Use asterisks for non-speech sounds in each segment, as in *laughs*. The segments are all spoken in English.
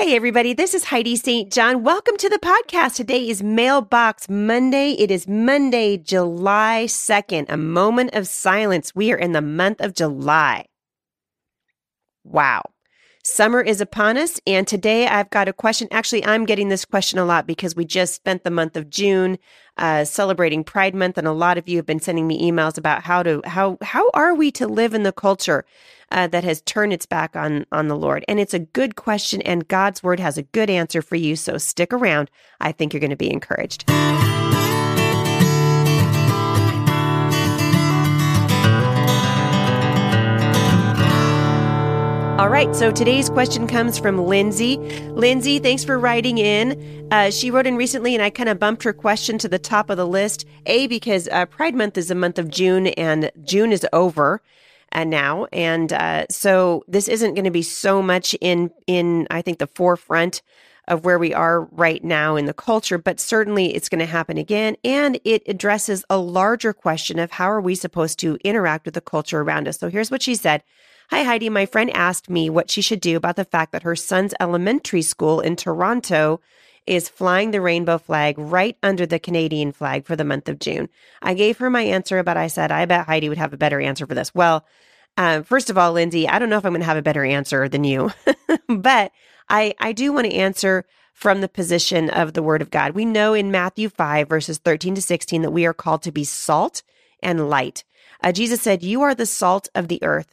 Hey, everybody, this is Heidi St. John. Welcome to the podcast. Today is Mailbox Monday. It is Monday, July 2nd, a moment of silence. We are in the month of July. Wow. Summer is upon us, and today I've got a question. Actually, I'm getting this question a lot because we just spent the month of June uh, celebrating Pride Month, and a lot of you have been sending me emails about how to how how are we to live in the culture uh, that has turned its back on on the Lord. And it's a good question, and God's Word has a good answer for you. So stick around. I think you're going to be encouraged. All right, so today's question comes from Lindsay. Lindsay, thanks for writing in. Uh, she wrote in recently, and I kind of bumped her question to the top of the list. A, because uh, Pride Month is the month of June, and June is over uh, now, and uh, so this isn't going to be so much in in I think the forefront of where we are right now in the culture, but certainly it's going to happen again. And it addresses a larger question of how are we supposed to interact with the culture around us. So here's what she said. Hi, Heidi. My friend asked me what she should do about the fact that her son's elementary school in Toronto is flying the rainbow flag right under the Canadian flag for the month of June. I gave her my answer, but I said, I bet Heidi would have a better answer for this. Well, uh, first of all, Lindsay, I don't know if I'm going to have a better answer than you, *laughs* but I, I do want to answer from the position of the word of God. We know in Matthew 5, verses 13 to 16, that we are called to be salt and light. Uh, Jesus said, You are the salt of the earth.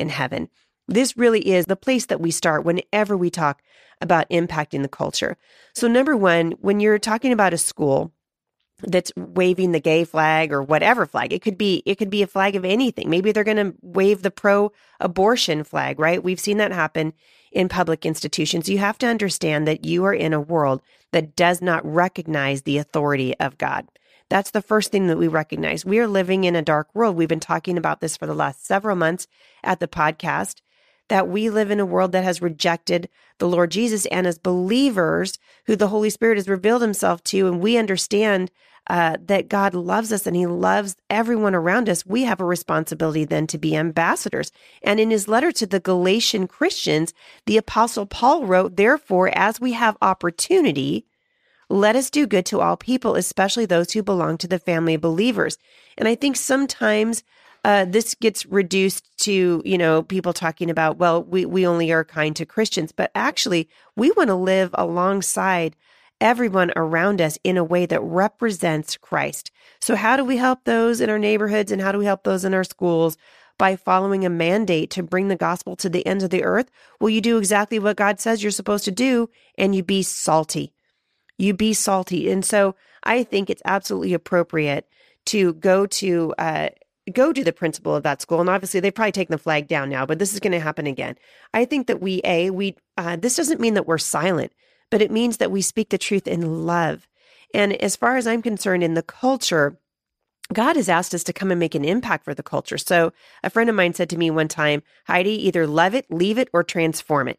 in heaven. This really is the place that we start whenever we talk about impacting the culture. So, number one, when you're talking about a school, that's waving the gay flag or whatever flag. It could be it could be a flag of anything. Maybe they're going to wave the pro abortion flag, right? We've seen that happen in public institutions. You have to understand that you are in a world that does not recognize the authority of God. That's the first thing that we recognize. We are living in a dark world. We've been talking about this for the last several months at the podcast that we live in a world that has rejected the Lord Jesus. And as believers who the Holy Spirit has revealed himself to, and we understand uh, that God loves us and he loves everyone around us, we have a responsibility then to be ambassadors. And in his letter to the Galatian Christians, the apostle Paul wrote, therefore, as we have opportunity, let us do good to all people, especially those who belong to the family of believers. And I think sometimes uh, this gets reduced to, you know, people talking about, well, we, we only are kind to Christians, but actually, we want to live alongside everyone around us in a way that represents Christ. So, how do we help those in our neighborhoods and how do we help those in our schools? By following a mandate to bring the gospel to the ends of the earth? Well, you do exactly what God says you're supposed to do, and you be salty you be salty. And so I think it's absolutely appropriate to go to uh, go to the principal of that school. And obviously, they've probably taken the flag down now, but this is going to happen again. I think that we a we uh, this doesn't mean that we're silent, but it means that we speak the truth in love. And as far as I'm concerned, in the culture. God has asked us to come and make an impact for the culture. So, a friend of mine said to me one time, Heidi, either love it, leave it, or transform it.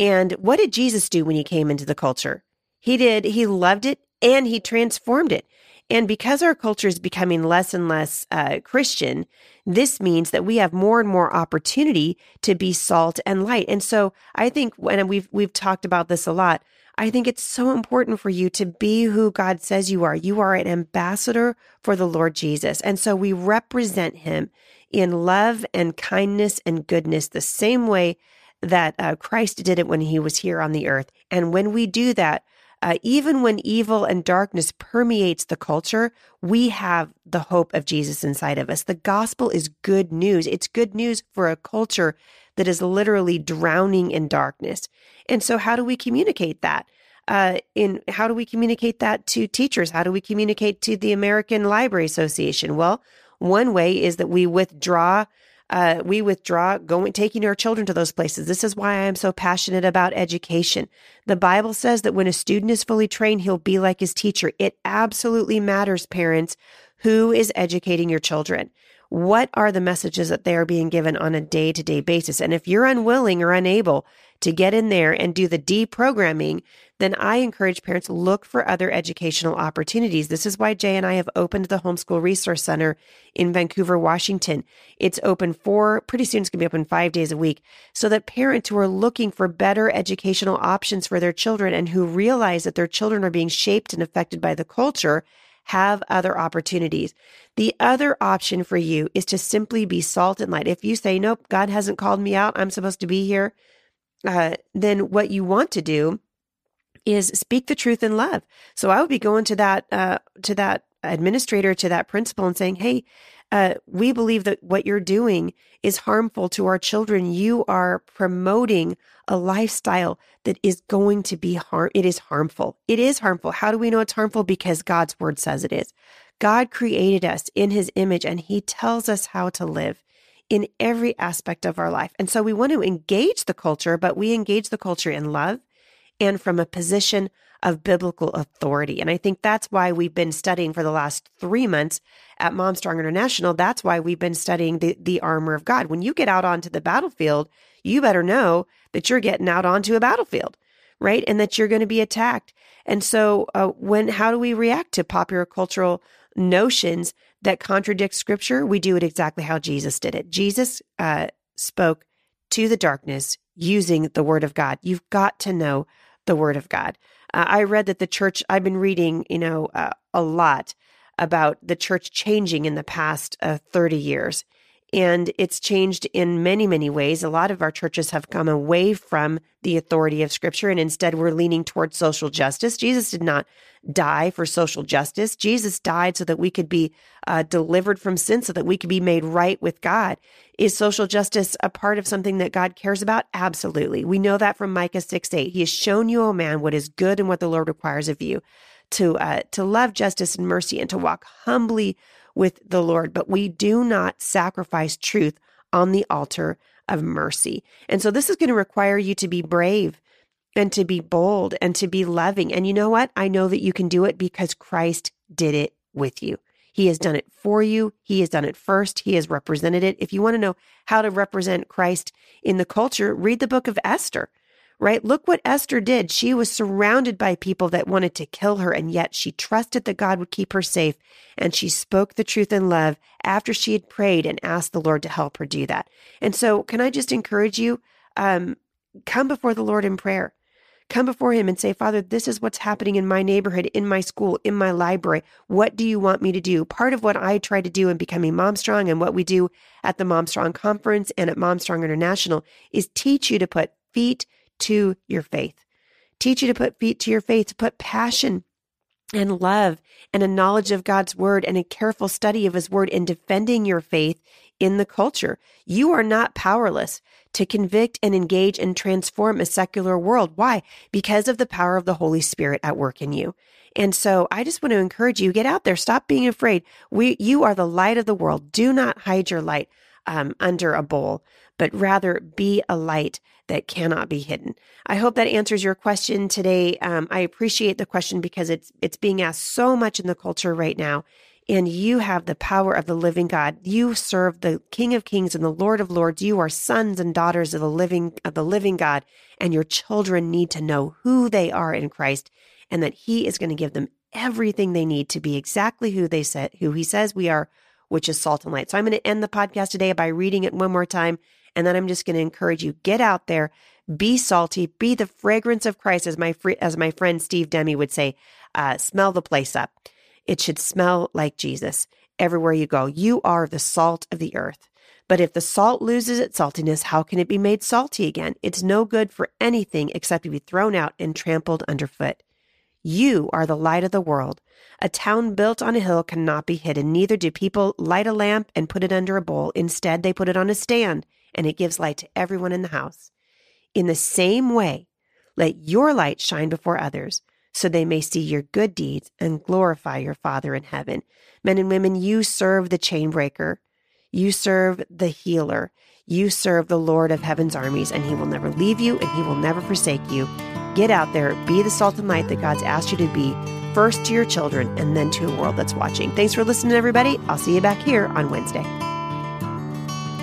And what did Jesus do when he came into the culture? He did. He loved it and he transformed it. And because our culture is becoming less and less uh, Christian, this means that we have more and more opportunity to be salt and light. And so I think when we've we've talked about this a lot, I think it's so important for you to be who God says you are. You are an ambassador for the Lord Jesus. And so we represent him in love and kindness and goodness the same way that uh, Christ did it when he was here on the earth. And when we do that, uh, even when evil and darkness permeates the culture, we have the hope of Jesus inside of us. The gospel is good news. It's good news for a culture that is literally drowning in darkness. And so, how do we communicate that? Uh, in how do we communicate that to teachers? How do we communicate to the American Library Association? Well, one way is that we withdraw Uh, we withdraw going, taking our children to those places. This is why I am so passionate about education. The Bible says that when a student is fully trained, he'll be like his teacher. It absolutely matters, parents, who is educating your children. What are the messages that they are being given on a day to day basis? And if you're unwilling or unable to get in there and do the deprogramming, then I encourage parents look for other educational opportunities. This is why Jay and I have opened the Homeschool Resource Center in Vancouver, Washington. It's open for pretty soon it's going to be open 5 days a week so that parents who are looking for better educational options for their children and who realize that their children are being shaped and affected by the culture have other opportunities. The other option for you is to simply be salt and light. If you say, nope, God hasn't called me out, I'm supposed to be here, uh, then what you want to do is speak the truth in love. So I would be going to that, uh, to that administrator, to that principal and saying, Hey, uh, we believe that what you're doing is harmful to our children. You are promoting a lifestyle that is going to be harm. It is harmful. It is harmful. How do we know it's harmful? Because God's word says it is. God created us in his image and he tells us how to live in every aspect of our life. And so we want to engage the culture, but we engage the culture in love and from a position of biblical authority. And I think that's why we've been studying for the last three months at Mom Strong International. That's why we've been studying the, the armor of God. When you get out onto the battlefield, you better know that you're getting out onto a battlefield, right? And that you're going to be attacked. And so, uh, when, how do we react to popular cultural notions that contradict scripture? We do it exactly how Jesus did it. Jesus, uh, spoke to the darkness using the word of God. You've got to know the word of God. Uh, I read that the church, I've been reading, you know, uh, a lot about the church changing in the past uh, 30 years. And it's changed in many, many ways. A lot of our churches have come away from the authority of scripture and instead we're leaning towards social justice. Jesus did not die for social justice. Jesus died so that we could be uh, delivered from sin, so that we could be made right with God. Is social justice a part of something that God cares about? Absolutely. We know that from Micah 6 8. He has shown you, O man, what is good and what the Lord requires of you to, uh, to love justice and mercy and to walk humbly with the Lord. But we do not sacrifice truth on the altar of mercy. And so this is going to require you to be brave and to be bold and to be loving. And you know what? I know that you can do it because Christ did it with you. He has done it for you. He has done it first. He has represented it. If you want to know how to represent Christ in the culture, read the book of Esther, right? Look what Esther did. She was surrounded by people that wanted to kill her, and yet she trusted that God would keep her safe. And she spoke the truth in love after she had prayed and asked the Lord to help her do that. And so, can I just encourage you? Um, come before the Lord in prayer. Come before Him and say, Father, this is what's happening in my neighborhood, in my school, in my library. What do you want me to do? Part of what I try to do in becoming Mom Strong and what we do at the Mom Strong Conference and at Mom Strong International is teach you to put feet to your faith. Teach you to put feet to your faith, to put passion and love and a knowledge of God's word and a careful study of his word in defending your faith in the culture. You are not powerless to convict and engage and transform a secular world. Why? Because of the power of the Holy Spirit at work in you. And so I just want to encourage you, get out there. Stop being afraid. We, you are the light of the world. Do not hide your light um, under a bowl, but rather be a light that cannot be hidden. I hope that answers your question today. Um, I appreciate the question because it's it's being asked so much in the culture right now and you have the power of the living God. You serve the King of Kings and the Lord of Lords. You are sons and daughters of the living of the living God, and your children need to know who they are in Christ and that he is going to give them everything they need to be exactly who they said who he says we are, which is salt and light. So I'm going to end the podcast today by reading it one more time and then I'm just going to encourage you get out there, be salty, be the fragrance of Christ as my as my friend Steve Demme would say, uh, smell the place up. It should smell like Jesus everywhere you go. You are the salt of the earth. But if the salt loses its saltiness, how can it be made salty again? It's no good for anything except to be thrown out and trampled underfoot. You are the light of the world. A town built on a hill cannot be hidden. Neither do people light a lamp and put it under a bowl. Instead, they put it on a stand, and it gives light to everyone in the house. In the same way, let your light shine before others so they may see your good deeds and glorify your Father in heaven. Men and women, you serve the chain breaker. You serve the healer. You serve the Lord of heaven's armies, and he will never leave you and he will never forsake you. Get out there, be the salt and light that God's asked you to be, first to your children and then to a world that's watching. Thanks for listening, everybody. I'll see you back here on Wednesday.